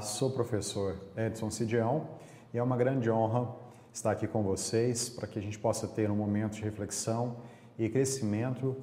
Sou o professor Edson Cidião e é uma grande honra estar aqui com vocês para que a gente possa ter um momento de reflexão e crescimento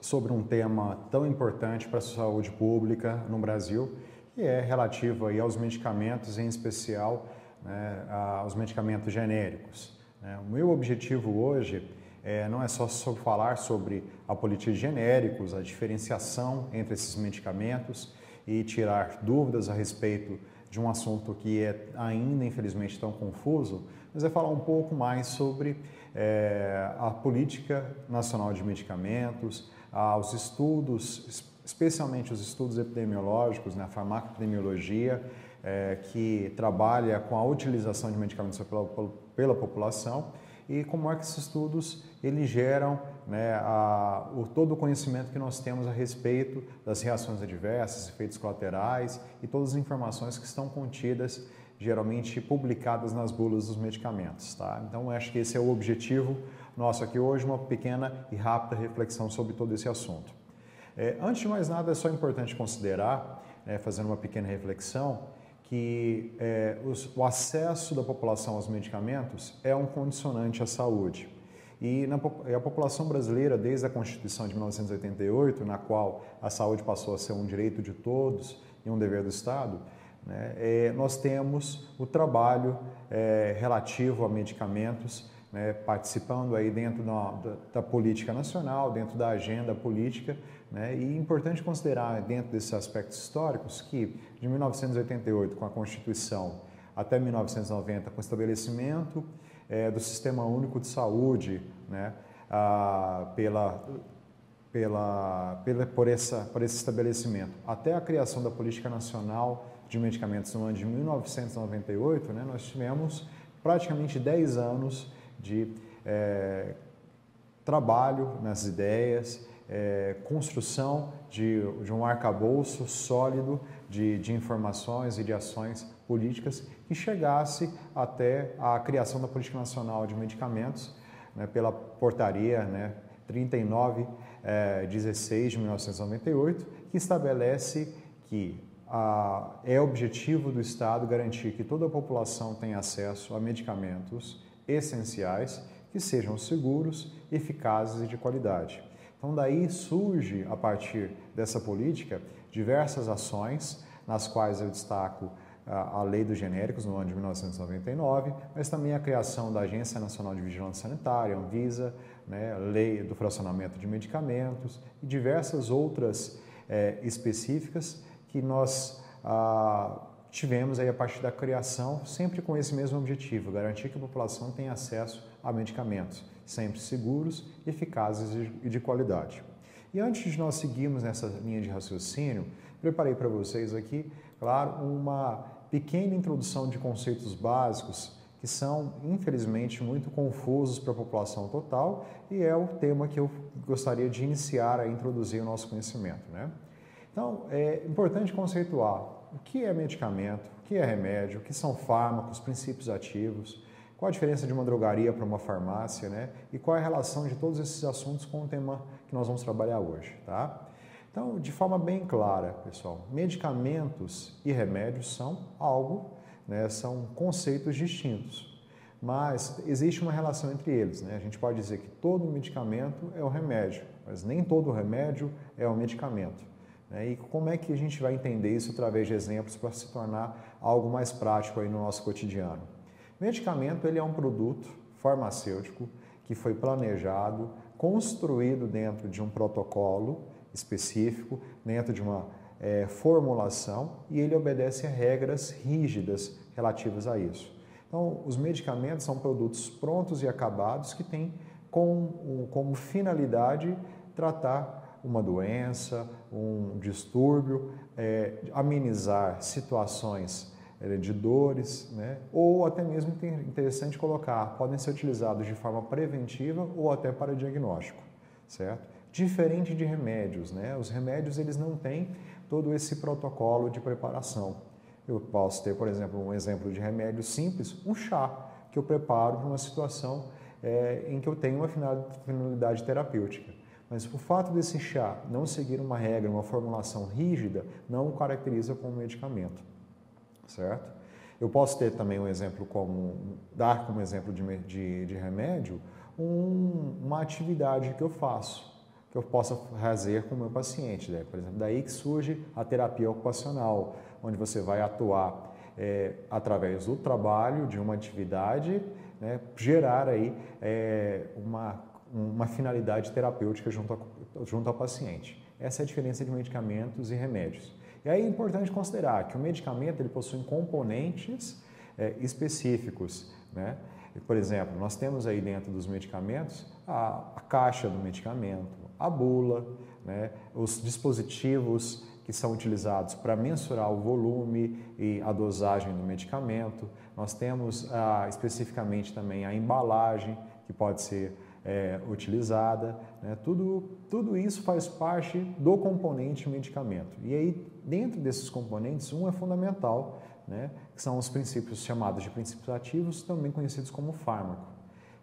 sobre um tema tão importante para a saúde pública no Brasil, que é relativo aí aos medicamentos, em especial né, aos medicamentos genéricos. Né. O meu objetivo hoje é, não é só sobre falar sobre a política de genéricos, a diferenciação entre esses medicamentos e tirar dúvidas a respeito de um assunto que é ainda, infelizmente, tão confuso, mas é falar um pouco mais sobre é, a política nacional de medicamentos, os estudos, especialmente os estudos epidemiológicos, né, a farmacopidemiologia, é, que trabalha com a utilização de medicamentos pela, pela população e como é que esses estudos eles geram né, a, o, todo o conhecimento que nós temos a respeito das reações adversas, efeitos colaterais e todas as informações que estão contidas, geralmente publicadas nas bulas dos medicamentos. Tá? Então, acho que esse é o objetivo nosso aqui hoje, uma pequena e rápida reflexão sobre todo esse assunto. É, antes de mais nada, é só importante considerar, é, fazendo uma pequena reflexão, que é, os, o acesso da população aos medicamentos é um condicionante à saúde. E, na, a população brasileira, desde a Constituição de 1988, na qual a saúde passou a ser um direito de todos e um dever do Estado, né, é, nós temos o trabalho é, relativo a medicamentos né, participando aí dentro da, da, da, política nacional, dentro da agenda política, né, e é importante considerar dentro desses aspectos históricos que de 1988 com a Constituição até 1990 com o estabelecimento é, do Sistema Único de Saúde, né, a, pela pela, pela, por, essa, por esse estabelecimento. Até a criação da Política Nacional de Medicamentos no ano de 1998, né, nós tivemos praticamente 10 anos de é, trabalho nas ideias, é, construção de, de, um arcabouço sólido de, de, informações e de ações políticas que chegasse até a criação da Política Nacional de Medicamentos né, pela portaria né, 3916 é, de 1998, que estabelece que a, é objetivo do Estado garantir que toda a população tenha acesso a medicamentos essenciais que sejam seguros, eficazes e de qualidade. Então, daí surge, a partir dessa política, diversas ações, nas quais eu destaco a Lei dos Genéricos, no ano de 1999, mas também a criação da Agência Nacional de Vigilância Sanitária, Anvisa, né, Lei do Fracionamento de Medicamentos e diversas outras é, específicas que nós ah, tivemos aí a partir da criação, sempre com esse mesmo objetivo, garantir que a população tenha acesso a medicamentos, sempre seguros, eficazes e de qualidade. E antes de nós seguirmos nessa linha de raciocínio, preparei para vocês aqui, claro, uma pequena introdução de conceitos básicos que são, infelizmente, muito confusos para a população total e é o tema que eu gostaria de iniciar a introduzir o nosso conhecimento. Né? Então, é importante conceituar o que é medicamento, o que é remédio, o que são fármacos, princípios ativos, qual a diferença de uma drogaria para uma farmácia, né? E qual é a relação de todos esses assuntos com o tema que nós vamos trabalhar hoje, tá? Então, de forma bem clara, pessoal, medicamentos e remédios são algo, né, são conceitos distintos, mas existe uma relação entre eles. Né? A gente pode dizer que todo medicamento é o remédio, mas nem todo remédio é o medicamento. Né? E como é que a gente vai entender isso através de exemplos para se tornar algo mais prático aí no nosso cotidiano? medicamento ele é um produto farmacêutico que foi planejado, construído dentro de um protocolo específico, dentro de uma é, formulação e ele obedece a regras rígidas relativas a isso. Então, os medicamentos são produtos prontos e acabados que têm como, como finalidade tratar uma doença, um distúrbio, é, amenizar situações é, de dores, né? ou até mesmo interessante colocar, podem ser utilizados de forma preventiva ou até para diagnóstico, certo? Diferente de remédios, né? Os remédios eles não têm todo esse protocolo de preparação. Eu posso ter, por exemplo, um exemplo de remédio simples, um chá que eu preparo para uma situação é, em que eu tenho uma finalidade terapêutica. Mas o fato desse chá não seguir uma regra, uma formulação rígida, não o caracteriza como medicamento. Certo? Eu posso ter também um exemplo como, dar como exemplo de, de, de remédio, um, uma atividade que eu faço, que eu possa fazer com o meu paciente. Né? Por exemplo, daí que surge a terapia ocupacional, onde você vai atuar é, através do trabalho, de uma atividade, né, gerar aí é, uma, uma finalidade terapêutica junto, a, junto ao paciente. Essa é a diferença de medicamentos e remédios. E aí é importante considerar que o medicamento ele possui componentes é, específicos, né? Por exemplo, nós temos aí dentro dos medicamentos a, a caixa do medicamento, a bula, né? os dispositivos que são utilizados para mensurar o volume e a dosagem do medicamento. Nós temos ah, especificamente também a embalagem que pode ser é, utilizada. Né? Tudo, tudo isso faz parte do componente medicamento. E aí, dentro desses componentes, um é fundamental, né? que são os princípios chamados de princípios ativos, também conhecidos como fármaco.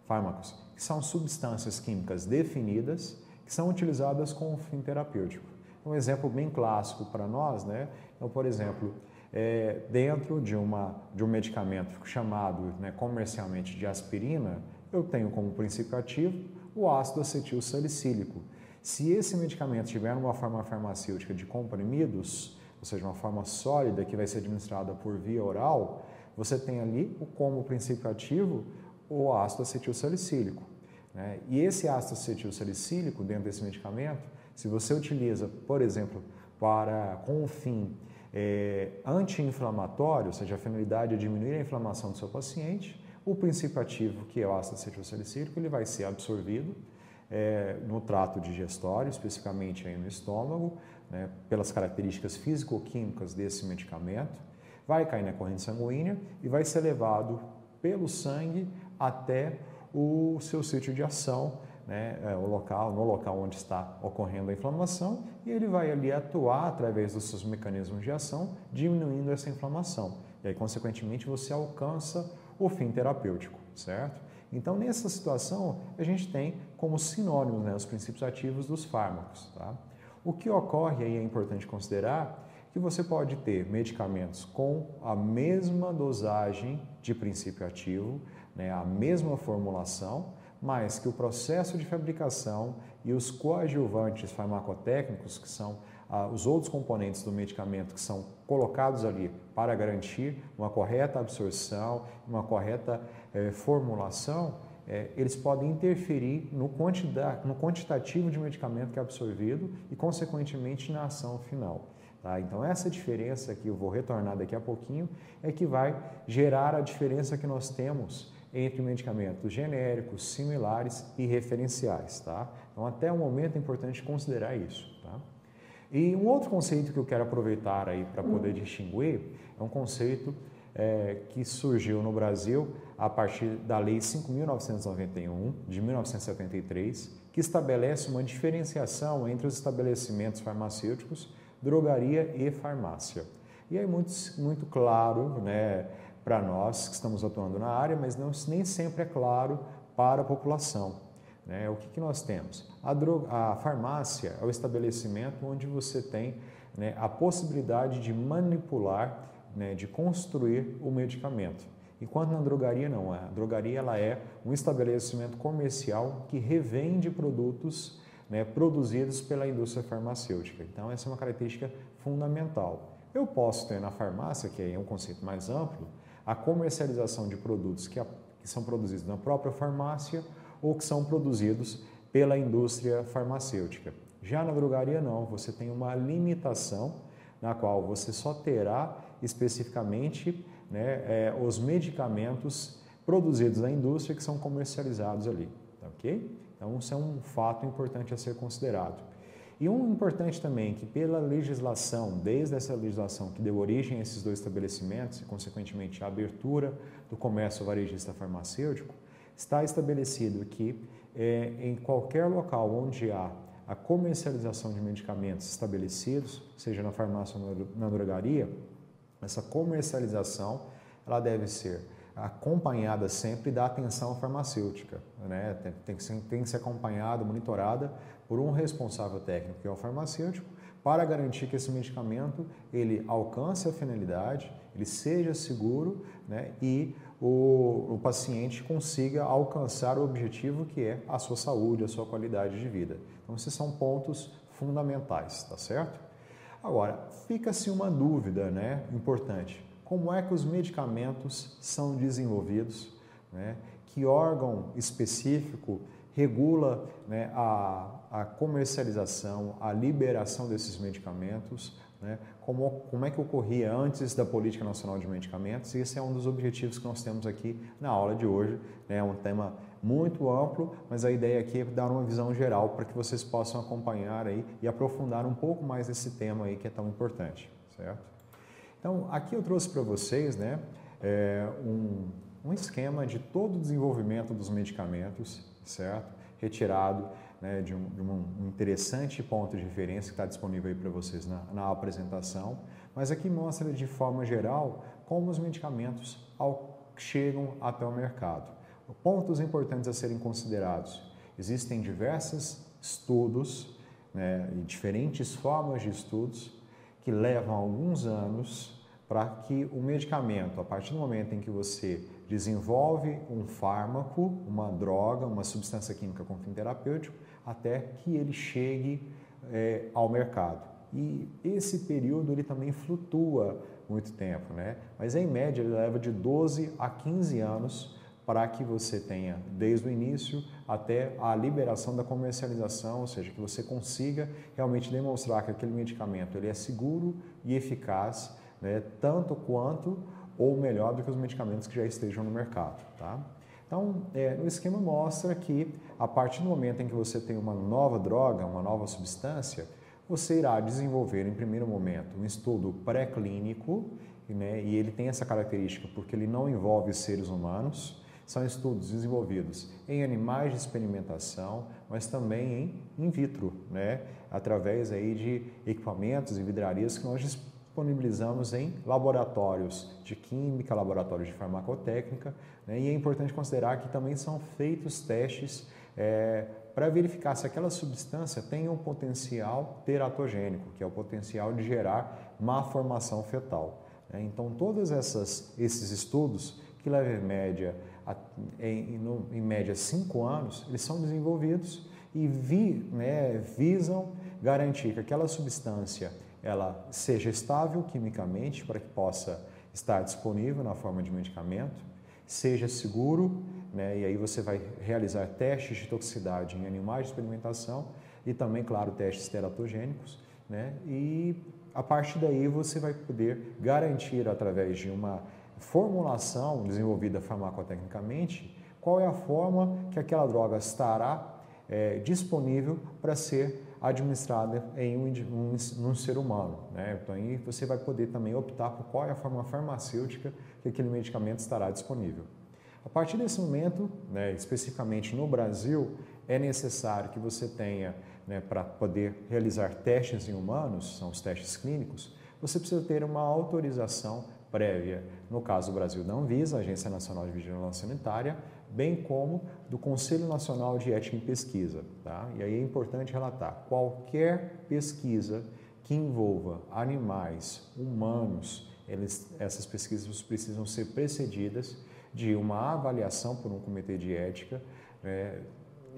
fármacos, que são substâncias químicas definidas que são utilizadas com fim terapêutico. Um exemplo bem clássico para nós, né? Então, por exemplo, é, dentro de, uma, de um medicamento chamado né, comercialmente de aspirina, eu tenho como princípio ativo o ácido acetil salicílico. Se esse medicamento tiver uma forma farmacêutica de comprimidos, ou seja, uma forma sólida que vai ser administrada por via oral, você tem ali como princípio ativo o ácido acetil salicílico. Né? E esse ácido acetil salicílico dentro desse medicamento, se você utiliza, por exemplo, para com o fim é, anti-inflamatório, ou seja, a finalidade é diminuir a inflamação do seu paciente, o princípio ativo, que é o ácido acetilsalicílico, ele vai ser absorvido é, no trato digestório, especificamente aí no estômago, né, pelas características físico-químicas desse medicamento, vai cair na corrente sanguínea e vai ser levado pelo sangue até o seu sítio de ação, né, é, o local, no local onde está ocorrendo a inflamação, e ele vai ali atuar através dos seus mecanismos de ação, diminuindo essa inflamação. E aí, consequentemente, você alcança o fim terapêutico, certo? Então, nessa situação, a gente tem como sinônimos né, os princípios ativos dos fármacos. Tá? O que ocorre aí é importante considerar que você pode ter medicamentos com a mesma dosagem de princípio ativo, né, a mesma formulação, mas que o processo de fabricação e os coadjuvantes farmacotécnicos, que são os outros componentes do medicamento que são colocados ali para garantir uma correta absorção, uma correta eh, formulação, eh, eles podem interferir no, quantidade, no quantitativo de medicamento que é absorvido e, consequentemente, na ação final. Tá? Então, essa diferença que eu vou retornar daqui a pouquinho é que vai gerar a diferença que nós temos entre medicamentos genéricos, similares e referenciais. Tá? Então, até o momento é importante considerar isso. E um outro conceito que eu quero aproveitar aí para poder distinguir é um conceito é, que surgiu no Brasil a partir da Lei 5.991 de 1973, que estabelece uma diferenciação entre os estabelecimentos farmacêuticos, drogaria e farmácia. E é muito, muito claro né, para nós que estamos atuando na área, mas não, nem sempre é claro para a população. Né? O que, que nós temos? A, droga, a farmácia é o estabelecimento onde você tem né, a possibilidade de manipular, né, de construir o medicamento. Enquanto na drogaria não, a drogaria ela é um estabelecimento comercial que revende produtos né, produzidos pela indústria farmacêutica. Então essa é uma característica fundamental. Eu posso ter na farmácia, que é um conceito mais amplo, a comercialização de produtos que, a, que são produzidos na própria farmácia ou que são produzidos pela indústria farmacêutica. Já na drogaria, não, você tem uma limitação na qual você só terá especificamente né, é, os medicamentos produzidos na indústria que são comercializados ali, tá ok? Então, isso é um fato importante a ser considerado. E um importante também que pela legislação, desde essa legislação que deu origem a esses dois estabelecimentos e consequentemente a abertura do comércio varejista farmacêutico, está estabelecido que é, em qualquer local onde há a comercialização de medicamentos estabelecidos, seja na farmácia ou na drogaria, essa comercialização ela deve ser acompanhada sempre da atenção farmacêutica. Né? Tem, tem, que ser, tem que ser acompanhada, monitorada por um responsável técnico, que é o farmacêutico, para garantir que esse medicamento ele alcance a finalidade, ele seja seguro né, e o, o paciente consiga alcançar o objetivo que é a sua saúde, a sua qualidade de vida. Então, esses são pontos fundamentais, tá certo? Agora, fica-se uma dúvida né, importante. Como é que os medicamentos são desenvolvidos? Né? Que órgão específico regula né, a, a comercialização, a liberação desses medicamentos? Né? Como, como é que ocorria antes da Política Nacional de Medicamentos? E esse é um dos objetivos que nós temos aqui na aula de hoje. Né? É um tema muito amplo, mas a ideia aqui é dar uma visão geral para que vocês possam acompanhar aí e aprofundar um pouco mais esse tema aí que é tão importante, certo? Então, aqui eu trouxe para vocês né, é, um, um esquema de todo o desenvolvimento dos medicamentos, certo? Retirado né, de, um, de, um, interessante ponto de referência que está disponível aí para vocês na, na, apresentação, mas aqui mostra de forma geral como os medicamentos ao, chegam até o mercado. Pontos importantes a serem considerados. Existem diversos estudos né, e diferentes formas de estudos que levam alguns anos para que o medicamento, a partir do momento em que você desenvolve um fármaco, uma droga, uma substância química com fim terapêutico, até que ele chegue é, ao mercado. E esse período ele também flutua muito tempo, né? Mas em média ele leva de 12 a 15 anos para que você tenha desde o início até a liberação da comercialização, ou seja, que você consiga realmente demonstrar que aquele medicamento ele é seguro e eficaz, né, tanto quanto ou melhor do que os medicamentos que já estejam no mercado. Tá? Então, é, o esquema mostra que a partir do momento em que você tem uma nova droga, uma nova substância, você irá desenvolver em primeiro momento um estudo pré-clínico, né, e ele tem essa característica porque ele não envolve seres humanos, são estudos desenvolvidos em animais de experimentação, mas também em in vitro, né, através aí de equipamentos e vidrarias que nós disponibilizamos em laboratórios de química, laboratórios de farmacotécnica, né, e é importante considerar que também são feitos testes é, para verificar se aquela substância tem um potencial teratogênico, que é o potencial de gerar má formação fetal. Né. Então, todos esses estudos, que levam em média, em, em média cinco anos, eles são desenvolvidos e vi, né, visam garantir que aquela substância ela seja estável quimicamente para que possa estar disponível na forma de medicamento, seja seguro, né, e aí você vai realizar testes de toxicidade em animais de experimentação e também, claro, testes teratogênicos, né, e a partir daí você vai poder garantir através de uma formulação desenvolvida farmacotecnicamente qual é a forma que aquela droga estará é, disponível para ser administrada em um, um, ser humano. Né? Então, aí você vai poder também optar por qual é a forma farmacêutica que aquele medicamento estará disponível. A partir desse momento, né, especificamente no Brasil, é necessário que você tenha, né, para poder realizar testes em humanos, são os testes clínicos, você precisa ter uma autorização prévia, no caso do Brasil da Anvisa, Agência Nacional de Vigilância Sanitária, bem como do Conselho Nacional de Ética em Pesquisa. Tá? E aí é importante relatar: qualquer pesquisa que envolva animais, humanos, eles, essas pesquisas precisam ser precedidas de uma avaliação por um comitê de ética, né?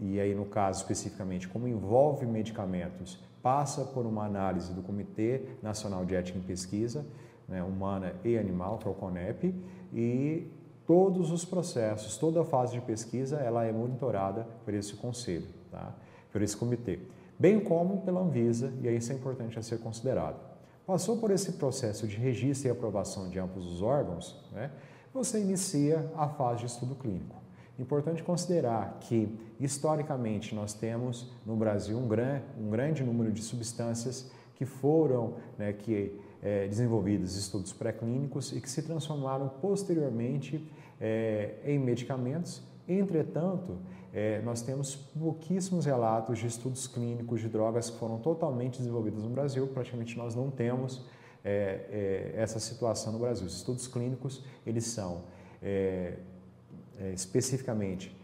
e aí no caso especificamente, como envolve medicamentos, passa por uma análise do Comitê Nacional de Ética em Pesquisa, né, humana e animal, que é o CONEP, e todos os processos, toda a fase de pesquisa, ela é monitorada por esse conselho, tá? por esse comitê, bem como pela Anvisa, e isso é importante a ser considerado. Passou por esse processo de registro e aprovação de ambos os órgãos, né? você inicia a fase de estudo clínico. Importante considerar que, historicamente, nós temos no Brasil um, gran, um grande número de substâncias que foram, né, que é, desenvolvidas estudos pré-clínicos e que se transformaram posteriormente é, em medicamentos. Entretanto, é, nós temos pouquíssimos relatos de estudos clínicos de drogas que foram totalmente desenvolvidas no Brasil. Praticamente nós não temos é, é, essa situação no Brasil. Os estudos clínicos eles são é, é, especificamente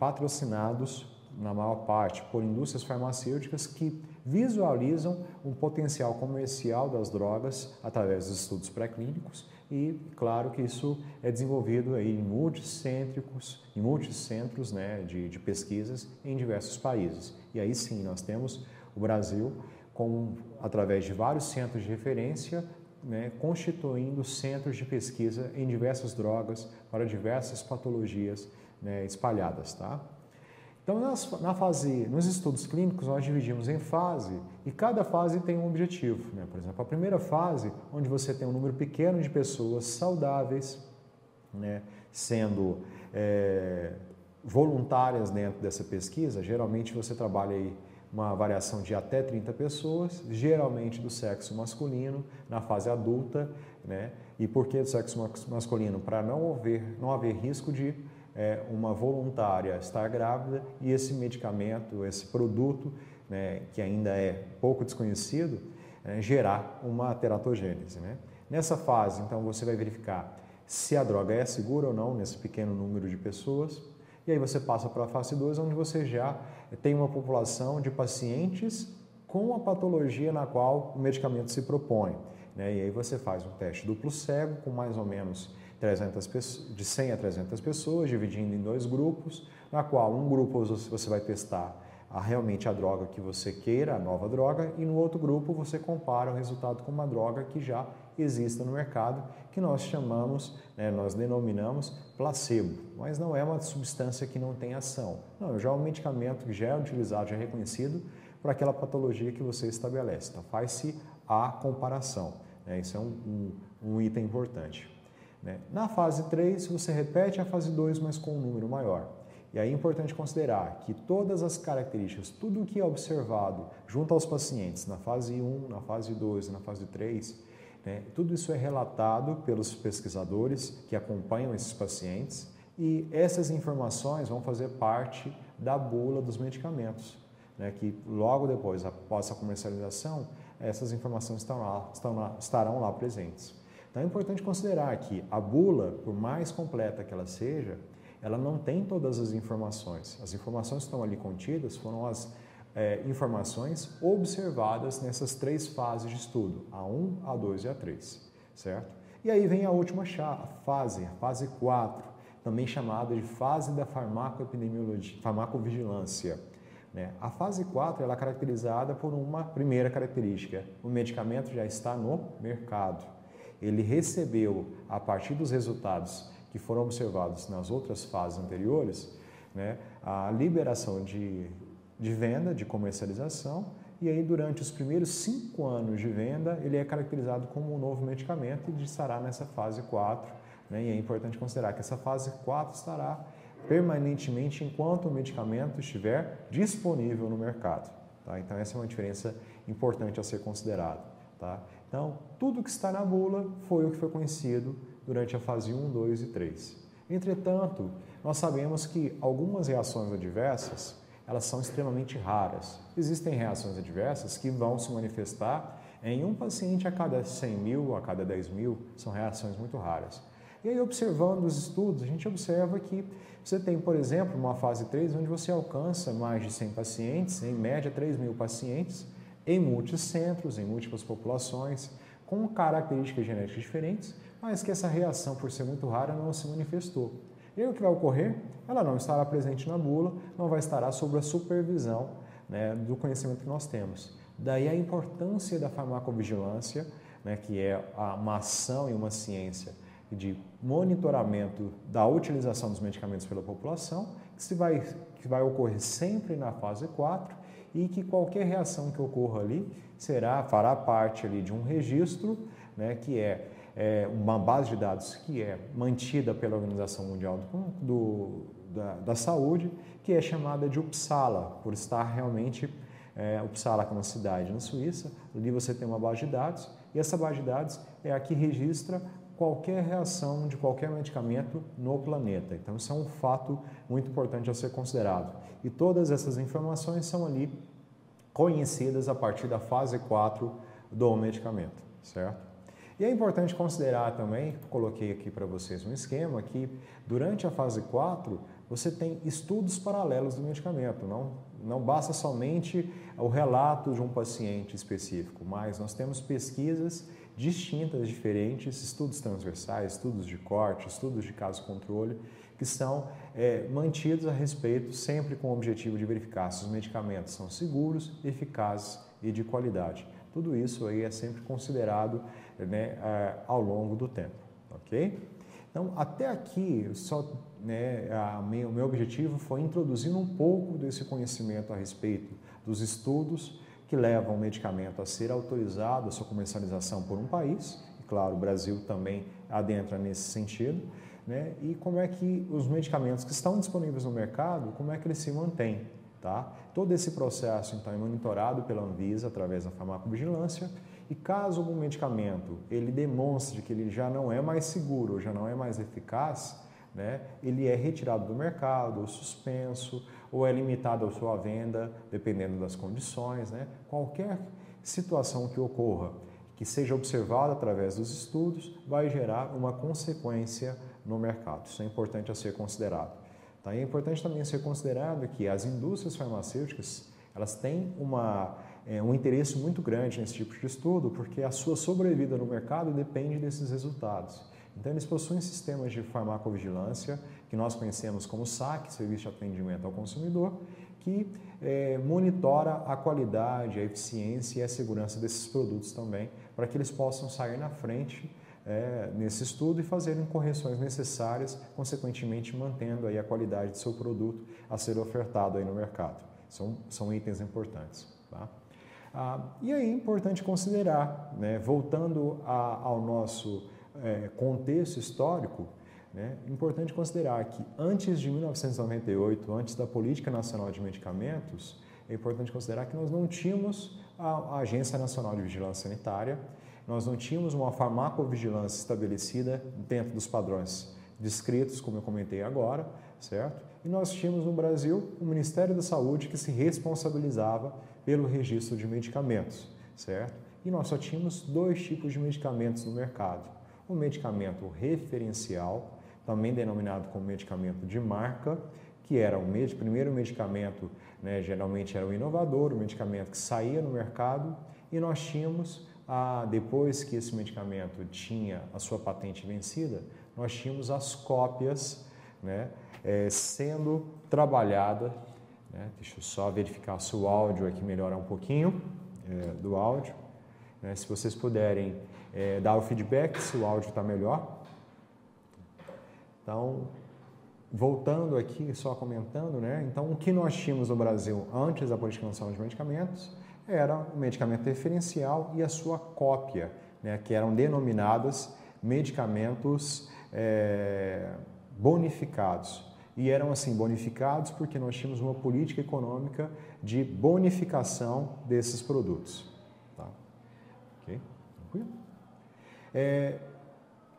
patrocinados na maior parte por indústrias farmacêuticas que visualizam um potencial comercial das drogas através dos estudos pré-clínicos e claro que isso é desenvolvido aí em multicêntricos, em multicentros né, de, de pesquisas em diversos países. E aí sim nós temos o Brasil com, através de vários centros de referência, né, constituindo centros de pesquisa em diversas drogas para diversas patologias né, espalhadas. Tá? Então, nas, na fase, nos estudos clínicos, nós dividimos em fase e cada fase tem um objetivo. Né? Por exemplo, a primeira fase, onde você tem um número pequeno de pessoas saudáveis, né, sendo é, voluntárias dentro dessa pesquisa, geralmente você trabalha aí uma variação de até 30 pessoas, geralmente do sexo masculino, na fase adulta, né? E por que do sexo masculino? Para não haver, não haver risco de é, uma voluntária estar grávida e esse medicamento, esse produto, né, que ainda é pouco desconhecido, é, gerar uma teratogênese. Né? Nessa fase, então, você vai verificar se a droga é segura ou não nesse pequeno número de pessoas. E aí você passa para a fase 2, onde você já tem uma população de pacientes com a patologia na qual o medicamento se propõe. Né? E aí você faz um teste duplo cego com mais ou menos 300 pessoas, de 100 a 300 pessoas, dividindo em dois grupos, na qual um grupo você vai testar a, realmente a droga que você queira, a nova droga, e no outro grupo você compara o resultado com uma droga que já exista no mercado, que nós chamamos, né, nós denominamos placebo, mas não é uma substância que não tem ação. Não, já é um medicamento que já é utilizado, já é reconhecido para aquela patologia que você estabelece. Então faz-se a comparação. Né? Isso é um, um, um item importante. Né? Na fase 3, você repete a fase 2, mas com um número maior. E aí é importante considerar que todas as características, tudo o que é observado junto aos pacientes na fase 1, na fase 2 e na fase 3, né, tudo isso é relatado pelos pesquisadores que acompanham esses pacientes e essas informações vão fazer parte da bula dos medicamentos, né, que logo depois, após a comercialização, essas informações lá, estarão lá presentes. Então é importante considerar que a bula, por mais completa que ela seja, ela não tem todas as informações. As informações que estão ali contidas foram as é, informações observadas nessas três fases de estudo, a 1, a 2 e a 3, certo? E aí vem a última fase, a fase 4, também chamada de fase da farmacoepidemiologia, farmacovigilância. Né? A fase 4 ela é caracterizada por uma primeira característica, o medicamento já está no mercado ele recebeu, a partir dos resultados que foram observados nas outras fases anteriores, né, a liberação de, de venda, de comercialização, e aí durante os primeiros cinco anos de venda, ele é caracterizado como um novo medicamento e estará nessa fase 4. Né, e é importante considerar que essa fase 4 estará permanentemente enquanto o medicamento estiver disponível no mercado. Tá? Então, essa é uma diferença importante a ser considerada. Tá? Então, tudo que está na bula foi o que foi conhecido durante a fase 1, 2 e 3. Entretanto, nós sabemos que algumas reações adversas, elas são extremamente raras. Existem reações adversas que vão se manifestar em um paciente a cada 100 mil, a cada 10 mil, são reações muito raras. E aí, observando os estudos, a gente observa que você tem, por exemplo, uma fase 3, onde você alcança mais de 100 pacientes, em média 3 mil pacientes, em multicentros, em múltiplas populações, com características genéticas diferentes, mas que essa reação, por ser muito rara, não se manifestou. E aí o que vai ocorrer? Ela não estará presente na bula, não vai estar sob a supervisão né, do conhecimento que nós temos. Daí a importância da farmacovigilância, né, que é uma ação e uma ciência de monitoramento da utilização dos medicamentos pela população, que, se vai, que vai ocorrer sempre na fase 4 e que qualquer reação que ocorra ali será fará parte ali de um registro, né, que é, é uma base de dados que é mantida pela Organização Mundial do, do da, da, Saúde, que é chamada de Uppsala, por estar realmente é, Uppsala, que é uma cidade na Suíça. Ali você tem uma base de dados e essa base de dados é a que registra qualquer reação de qualquer medicamento no planeta. Então, isso é um fato muito importante a ser considerado. E todas essas informações são ali conhecidas a partir da fase 4 do medicamento, certo? E é importante considerar também, coloquei aqui para vocês um esquema, que durante a fase 4 você tem estudos paralelos do medicamento, não, não basta somente o relato de um paciente específico, mas nós temos pesquisas distintas, diferentes, estudos transversais, estudos de corte, estudos de caso controle, que são é, mantidos a respeito sempre com o objetivo de verificar se os medicamentos são seguros, eficazes e de qualidade. Tudo isso aí é sempre considerado né, é, ao longo do tempo, ok? Então, até aqui, só, né, a, o meu objetivo foi introduzir um pouco desse conhecimento a respeito dos estudos que levam o medicamento a ser autorizado, a sua comercialização por um país, e claro, o Brasil também adentra nesse sentido, né, e como é que os medicamentos que estão disponíveis no mercado, como é que eles se mantêm. Tá? Todo esse processo então é monitorado pela Anvisa através da farmacovigilância e caso algum medicamento ele demonstre que ele já não é mais seguro, já não é mais eficaz, né, ele é retirado do mercado, ou suspenso, ou é limitado a sua venda, dependendo das condições. Né? Qualquer situação que ocorra, que seja observada através dos estudos, vai gerar uma consequência no mercado. Isso é importante a ser considerado. Tá? É importante também ser considerado que as indústrias farmacêuticas elas têm uma é, um interesse muito grande nesse tipo de estudo, porque a sua sobrevida no mercado depende desses resultados. Então, eles possuem sistemas de farmacovigilância, que nós conhecemos como SAC, Serviço de Atendimento ao Consumidor, que é, monitora a qualidade, a eficiência e a segurança desses produtos também, para que eles possam sair na frente é, nesse estudo e fazerem correções necessárias, consequentemente mantendo aí a qualidade do seu produto a ser ofertado aí no mercado. São, são itens importantes. Tá? Ah, e aí é importante considerar, né, voltando a, ao nosso é, contexto histórico, né, importante considerar que antes de 1998, antes da Política Nacional de Medicamentos, é importante considerar que nós não tínhamos a Agência Nacional de Vigilância Sanitária, nós não tínhamos uma farmacovigilância estabelecida dentro dos padrões descritos, como eu comentei agora, certo? E nós tínhamos no Brasil o Ministério da Saúde que se responsabilizava pelo registro de medicamentos, certo? E nós só tínhamos dois tipos de medicamentos no mercado. O medicamento referencial, também denominado como medicamento de marca, que era o med primeiro medicamento, né, geralmente era o inovador, o medicamento que saía no mercado, e nós tínhamos, a, depois que esse medicamento tinha a sua patente vencida, nós tínhamos as cópias né, é, sendo trabalhada né? Deixa eu só verificar se o áudio aqui melhorar um pouquinho é, do áudio. Né? Se vocês puderem é, dar o feedback se o áudio está melhor. Então, voltando aqui, só comentando, né? Então, o que nós tínhamos no Brasil antes da política nacional de medicamentos era o medicamento referencial e a sua cópia, né? Que eram denominadas medicamentos é, bonificados e eram assim bonificados porque nós tínhamos uma política econômica de bonificação desses produtos. Tá? Ok? Tranquilo? É,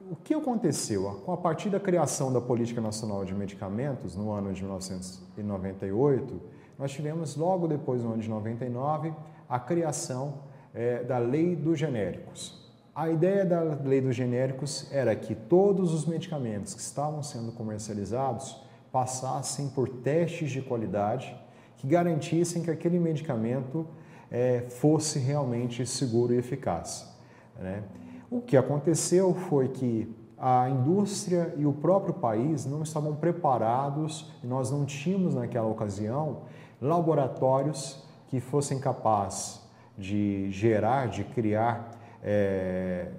o que aconteceu? A partir da criação da Política Nacional de Medicamentos, no ano de 1998, nós tivemos, logo depois, no ano de 99, a criação é, da Lei dos Genéricos. A ideia da Lei dos Genéricos era que todos os medicamentos que estavam sendo comercializados passassem por testes de qualidade que garantissem que aquele medicamento é, fosse realmente seguro e eficaz. Né? O que aconteceu foi que a indústria e o próprio país não estavam preparados, nós não tínhamos naquela ocasião laboratórios que fossem capazes de gerar, de criar é,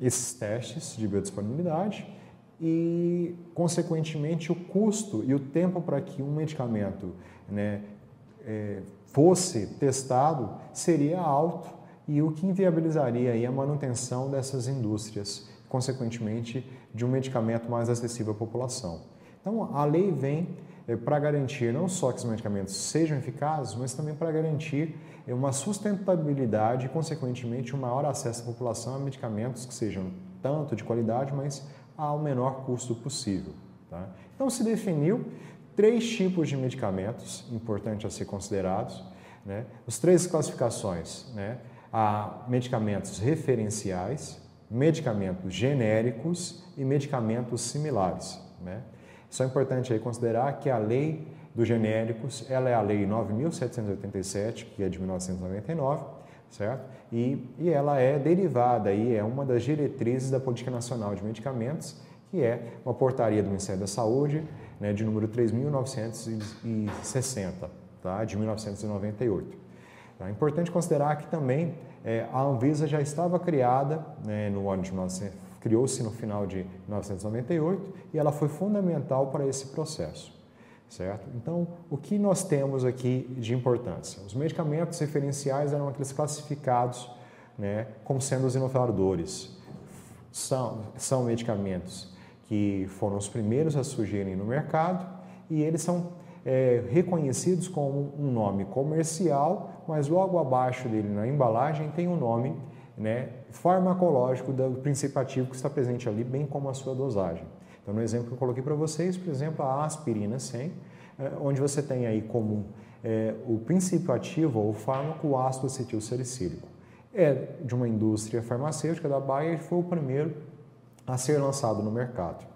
esses testes de biodisponibilidade e, consequentemente, o custo e o tempo para que um medicamento né, é, fosse testado seria alto e o que inviabilizaria a manutenção dessas indústrias, consequentemente, de um medicamento mais acessível à população. Então, a lei vem é, para garantir não só que os medicamentos sejam eficazes, mas também para garantir é, uma sustentabilidade e, consequentemente, um maior acesso à população a medicamentos que sejam tanto de qualidade, mas ao menor custo possível. Tá? Então se definiu três tipos de medicamentos importantes a ser considerados, né? As três classificações, né? Há medicamentos referenciais, medicamentos genéricos e medicamentos similares, né? Só é importante aí considerar que a lei dos genéricos, ela é a Lei 9.787, que é de 1999, certo? E, e ela é derivada, aí, é uma das diretrizes da Política Nacional de Medicamentos, que é uma portaria do Ministério da Saúde, né, de número 3.960, tá? de 1998. É importante considerar que também é, a Anvisa já estava criada né, no ano de 1900, criou-se no final de 1998 e ela foi fundamental para esse processo, certo? Então, o que nós temos aqui de importância? Os medicamentos referenciais eram aqueles classificados né, como sendo os inoculadores. São, são medicamentos que foram os primeiros a surgirem no mercado e eles são é, reconhecidos como um nome comercial, mas logo abaixo dele na embalagem tem o um nome né, farmacológico do princípio ativo que está presente ali, bem como a sua dosagem. Então, no exemplo que eu coloquei para vocês, por exemplo, a aspirina 100, é, onde você tem aí como é, o princípio ativo ou fármaco o ácido acetil salicílico. É de uma indústria farmacêutica da Bayer e foi o primeiro a ser lançado no mercado.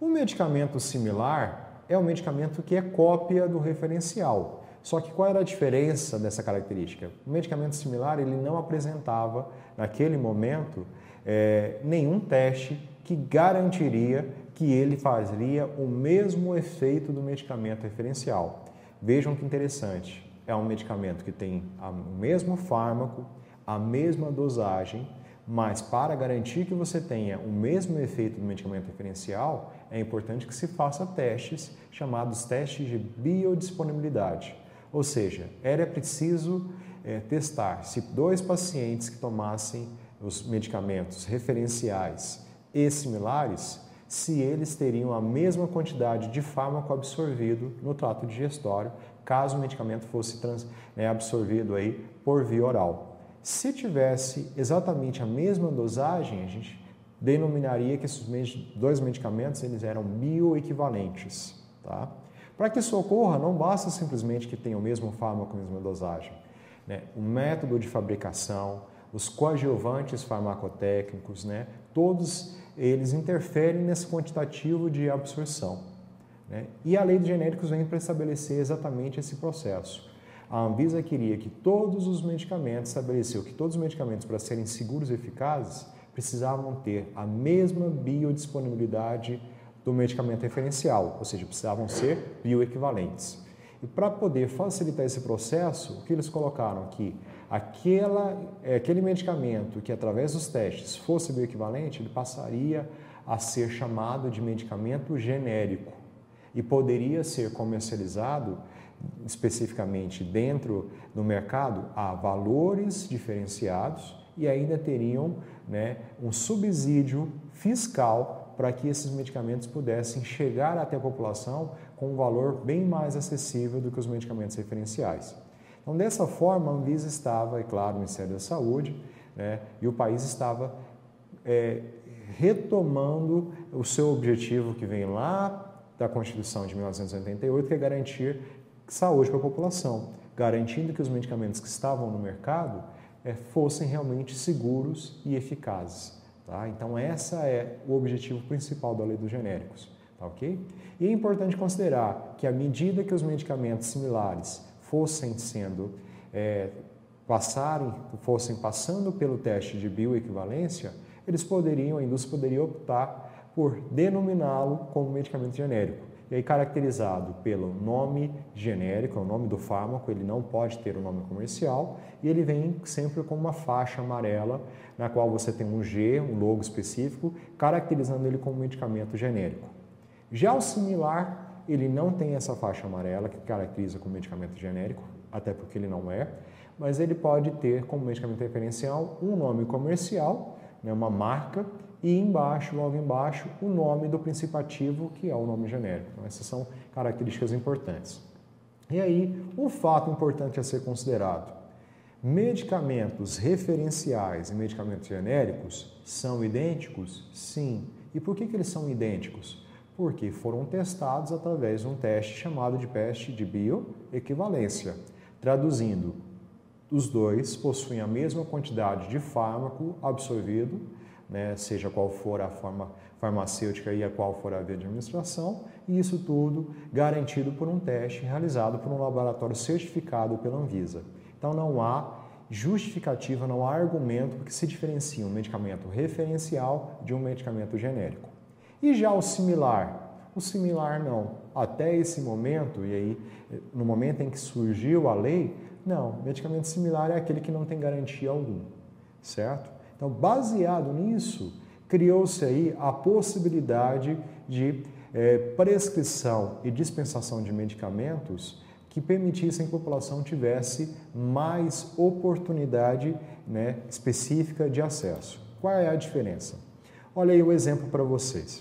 Um medicamento similar é um medicamento que é cópia do referencial. Só que qual era a diferença dessa característica? O medicamento similar ele não apresentava, naquele momento, é, nenhum teste que garantiria que ele faria o mesmo efeito do medicamento referencial. Vejam que interessante, é um medicamento que tem o mesmo fármaco, a mesma dosagem, mas para garantir que você tenha o mesmo efeito do medicamento referencial, é importante que se faça testes chamados testes de biodisponibilidade. Ou seja, era preciso é, testar se dois pacientes que tomassem os medicamentos referenciais e similares, se eles teriam a mesma quantidade de fármaco absorvido no trato digestório, caso o medicamento fosse trans, né, absorvido aí por via oral. Se tivesse exatamente a mesma dosagem, a gente denominaria que esses dois medicamentos eles eram bioequivalentes. Tá? Para que isso ocorra, não basta simplesmente que tenha o mesmo fármaco, a mesma dosagem. Né? O método de fabricação, os coadjuvantes farmacotécnicos, né? todos eles interferem nesse quantitativo de absorção. Né? E a lei de genéricos vem para estabelecer exatamente esse processo. A Anvisa queria que todos os medicamentos, estabeleceu que todos os medicamentos, para serem seguros e eficazes, precisavam ter a mesma biodisponibilidade do medicamento referencial, ou seja, precisavam ser bioequivalentes. E para poder facilitar esse processo, o que eles colocaram que aquela, é, aquele medicamento que através dos testes fosse bioequivalente, ele passaria a ser chamado de medicamento genérico e poderia ser comercializado especificamente dentro do mercado a valores diferenciados e ainda teriam né, um subsídio fiscal para que esses medicamentos pudessem chegar até a população com um valor bem mais acessível do que os medicamentos referenciais. Então, dessa forma, a Anvisa estava, é claro, o Ministério da Saúde, né, e o país estava é, retomando o seu objetivo que vem lá da Constituição de 1988, que é garantir saúde para a população, garantindo que os medicamentos que estavam no mercado é, fossem realmente seguros e eficazes. Tá? Então, essa é o objetivo principal da lei dos genéricos. Tá, ok? E é importante considerar que, à medida que os medicamentos similares fossem sendo é, passarem, fossem passando pelo teste de bioequivalência, eles poderiam, a indústria poderia optar por denominá-lo como medicamento genérico aí caracterizado pelo nome genérico, é o nome do fármaco, ele não pode ter o um nome comercial, e ele vem sempre com uma faixa amarela, na qual você tem um G, um logo específico, caracterizando ele como medicamento genérico. Já o similar, ele não tem essa faixa amarela que caracteriza como medicamento genérico, até porque ele não é, mas ele pode ter como medicamento referencial um nome comercial, né, uma marca, e embaixo, logo embaixo, o nome do princípio ativo, que é o nome genérico. Então, essas são características importantes. E aí, um fato importante a ser considerado: medicamentos referenciais e medicamentos genéricos são idênticos? Sim. E por que, que eles são idênticos? Porque foram testados através de um teste chamado de teste de bioequivalência. Traduzindo, os dois possuem a mesma quantidade de fármaco absorvido né, seja qual for a forma farmacêutica e a qual for a via de administração, e isso tudo garantido por um teste realizado por um laboratório certificado pela Anvisa. Então não há justificativa, não há argumento que se diferencie um medicamento referencial de um medicamento genérico. E já o similar? O similar não. Até esse momento, e aí no momento em que surgiu a lei, não, medicamento similar é aquele que não tem garantia alguma, certo? Então, baseado nisso, criou-se aí a possibilidade de é, prescrição e dispensação de medicamentos que permitissem que a população tivesse mais oportunidade né, específica de acesso. Qual é a diferença? Olha aí o exemplo para vocês.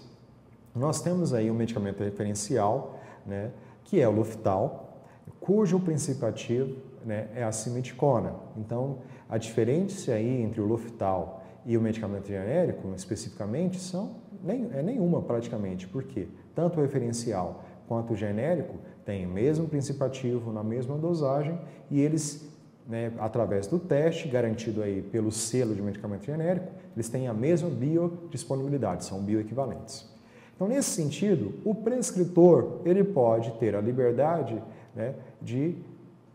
Nós temos aí um medicamento referencial, né, que é o Luftal, cujo princípio ativo né, é a simeticona. Então, a diferença aí entre o Luftal e o medicamento genérico, especificamente, são nem, é nenhuma praticamente, porque tanto o referencial quanto o genérico têm o mesmo princípio ativo, na mesma dosagem, e eles, né, através do teste garantido aí pelo selo de medicamento genérico, eles têm a mesma biodisponibilidade, são bioequivalentes. Então, nesse sentido, o prescritor ele pode ter a liberdade né, de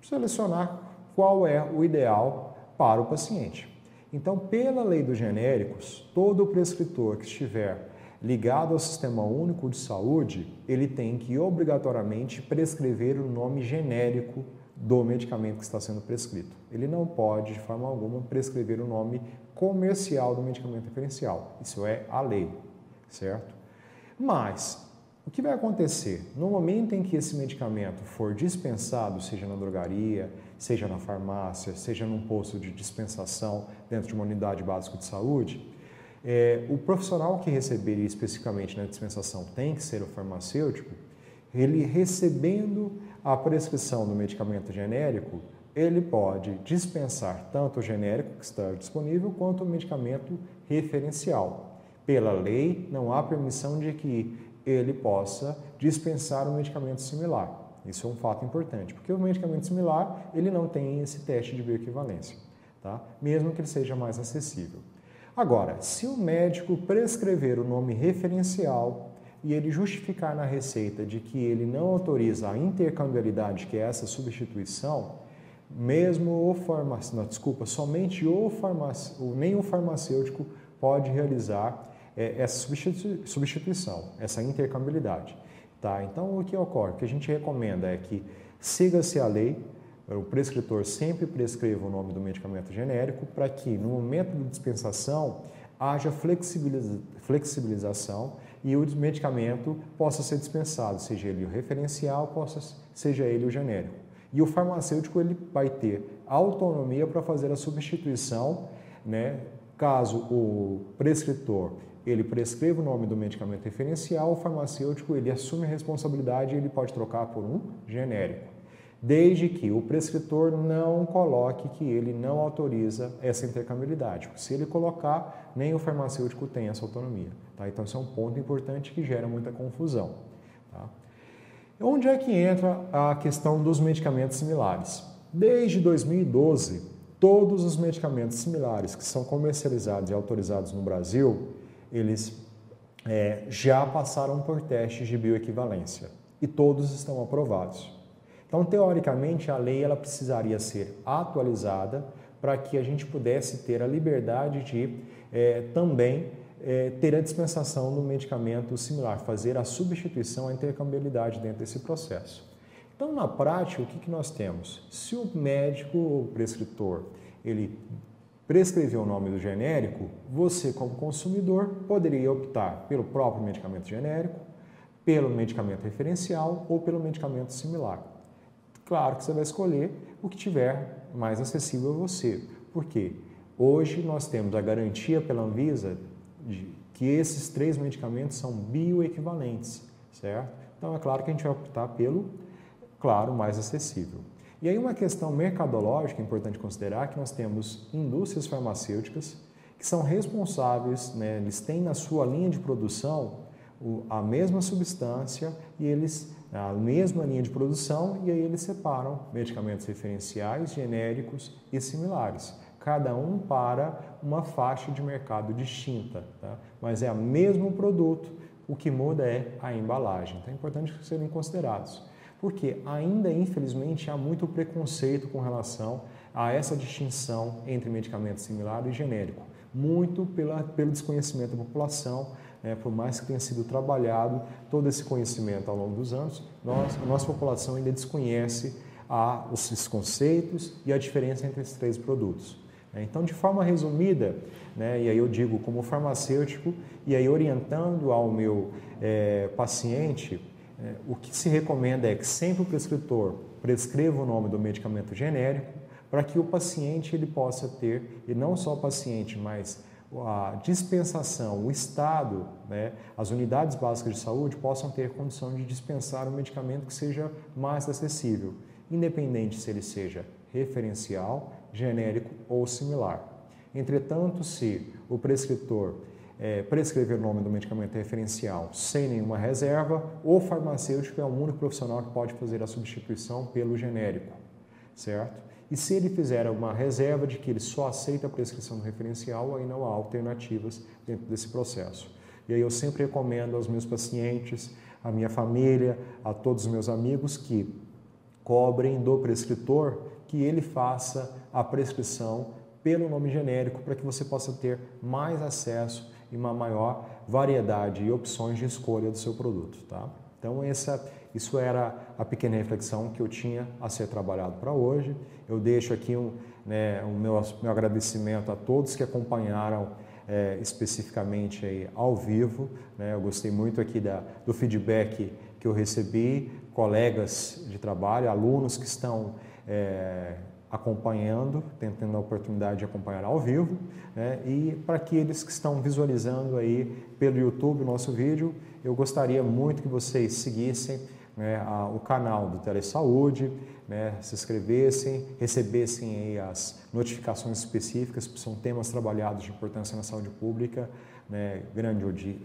selecionar qual é o ideal para o paciente. Então, pela lei dos genéricos, todo prescritor que estiver ligado ao Sistema Único de Saúde, ele tem que obrigatoriamente prescrever o nome genérico do medicamento que está sendo prescrito. Ele não pode, de forma alguma, prescrever o nome comercial do medicamento referencial. Isso é a lei, certo? Mas o que vai acontecer? No momento em que esse medicamento for dispensado, seja na drogaria, seja na farmácia, seja num posto de dispensação dentro de uma unidade básica de saúde, é, o profissional que receberia especificamente na dispensação tem que ser o farmacêutico, ele recebendo a prescrição do medicamento genérico, ele pode dispensar tanto o genérico que está disponível quanto o medicamento referencial. Pela lei, não há permissão de que ele possa dispensar um medicamento similar. Isso é um fato importante, porque o medicamento similar ele não tem esse teste de bioequivalência, tá? mesmo que ele seja mais acessível. Agora, se o médico prescrever o nome referencial e ele justificar na receita de que ele não autoriza a intercambiabilidade, que é essa substituição, mesmo o farmacêutico, desculpa, somente o farmacêutico, nem o farmacêutico pode realizar é, essa substituição, essa intercambiabilidade. Tá? Então, o que ocorre? O que a gente recomenda é que siga-se a lei, o prescritor sempre prescreva o nome do medicamento genérico para que, no momento de dispensação, haja flexibilização e o medicamento possa ser dispensado, seja ele o referencial, possa, seja ele o genérico. E o farmacêutico ele vai ter autonomia para fazer a substituição, né, caso o prescritor ele prescreve o nome do medicamento referencial, o farmacêutico ele assume a responsabilidade e ele pode trocar por um genérico, desde que o prescritor não coloque que ele não autoriza essa intercambiabilidade. Se ele colocar, nem o farmacêutico tem essa autonomia. Tá? Então, isso é um ponto importante que gera muita confusão. Tá? Onde é que entra a questão dos medicamentos similares? Desde 2012, todos os medicamentos similares que são comercializados e autorizados no Brasil, eles é, já passaram por testes de bioequivalência e todos estão aprovados. Então, teoricamente, a lei ela precisaria ser atualizada para que a gente pudesse ter a liberdade de é, também é, ter a dispensação do medicamento similar, fazer a substituição, a intercambiabilidade dentro desse processo. Então, na prática, o que, que nós temos? Se o médico ou prescritor ele prescrever o nome do genérico, você, como consumidor, poderia optar pelo próprio medicamento genérico, pelo medicamento referencial ou pelo medicamento similar. Claro que você vai escolher o que tiver mais acessível a você, porque hoje nós temos a garantia pela Anvisa de que esses três medicamentos são bioequivalentes, certo? Então é claro que a gente vai optar pelo, claro, mais acessível. E aí uma questão mercadológica importante considerar que nós temos indústrias farmacêuticas que são responsáveis, né, eles têm na sua linha de produção a mesma substância e eles a mesma linha de produção e aí eles separam medicamentos referenciais, genéricos e similares. cada um para uma faixa de mercado distinta, tá? mas é o mesmo produto, o que muda é a embalagem. Então é importante serem considerados. Porque ainda, infelizmente, há muito preconceito com relação a essa distinção entre medicamento similar e genérico. Muito pela, pelo desconhecimento da população, né? por mais que tenha sido trabalhado todo esse conhecimento ao longo dos anos, nós, a nossa população ainda desconhece a, os conceitos e a diferença entre esses três produtos. Né? Então, de forma resumida, né, e aí eu digo como farmacêutico, e aí orientando ao meu é, paciente, é, o que se recomenda é que sempre o prescritor prescreva o nome do medicamento genérico para que o paciente ele possa ter, e não só o paciente, mas a dispensação, o Estado, né, as unidades básicas de saúde possam ter condição de dispensar um medicamento que seja mais acessível, independente se ele seja referencial, genérico ou similar. Entretanto, se o prescritor é, prescrever o nome do medicamento referencial sem nenhuma reserva, o farmacêutico é o único profissional que pode fazer a substituição pelo genérico, certo? E se ele fizer uma reserva de que ele só aceita a prescrição do referencial, aí não há alternativas dentro desse processo. E aí eu sempre recomendo aos meus pacientes, à minha família, a todos os meus amigos que cobrem do prescritor que ele faça a prescrição pelo nome genérico para que você possa ter mais acesso e uma maior variedade e opções de escolha do seu produto, tá? Então essa, isso era a pequena reflexão que eu tinha a ser trabalhado para hoje. Eu deixo aqui um, né, o meu, meu agradecimento a todos que acompanharam é, especificamente aí ao vivo. Né? Eu gostei muito aqui da, do feedback que eu recebi, colegas de trabalho, alunos que estão é, acompanhando, tendo a oportunidade de acompanhar ao vivo, né? e para aqueles que estão visualizando aí pelo YouTube o nosso vídeo, eu gostaria muito que vocês seguissem né, a, o canal do Telesaúde, né, se inscrevessem, recebessem aí as notificações específicas, que são temas trabalhados de importância na saúde pública, né,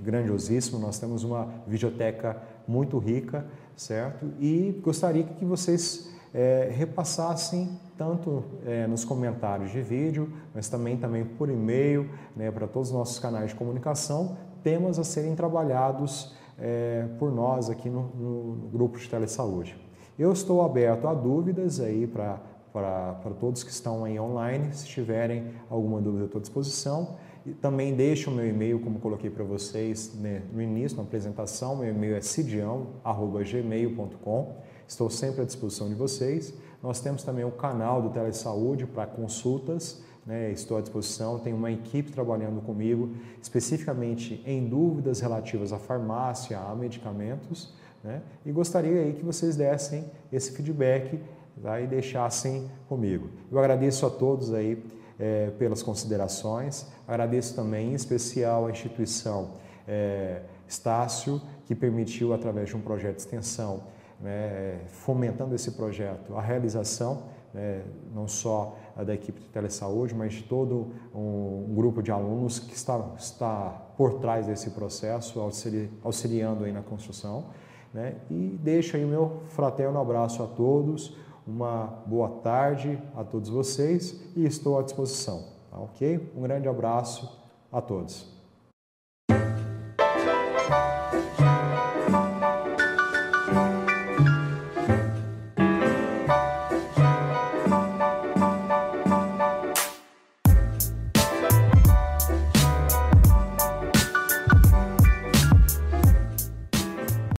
grandiosíssimo. Nós temos uma videoteca muito rica, certo? E gostaria que vocês é, repassassem tanto é, nos comentários de vídeo, mas também, também por e-mail, né, para todos os nossos canais de comunicação, temas a serem trabalhados é, por nós aqui no, no, grupo de telesaúde. Eu estou aberto a dúvidas aí para todos que estão aí online, se tiverem alguma dúvida, estou à disposição. Também deixo o meu e-mail, como coloquei para vocês né, no início, na apresentação. Meu e-mail é cidião.gmail.com. Estou sempre à disposição de vocês. Nós temos também o canal do Telesaúde para consultas. Né? Estou à disposição, tenho uma equipe trabalhando comigo especificamente em dúvidas relativas à farmácia, a medicamentos. Né? E gostaria aí que vocês dessem esse feedback tá? e deixassem comigo. Eu agradeço a todos aí é, pelas considerações, agradeço também em especial a instituição é, Estácio, que permitiu, através de um projeto de extensão, né, fomentando esse projeto, a realização né, não só da equipe de telesaúde, mas de todo um, um grupo de alunos que está, está por trás desse processo, auxili, auxiliando aí na construção. Né, e deixo aí o meu fraterno abraço a todos, uma boa tarde a todos vocês e estou à disposição. Tá, ok? Um grande abraço a todos.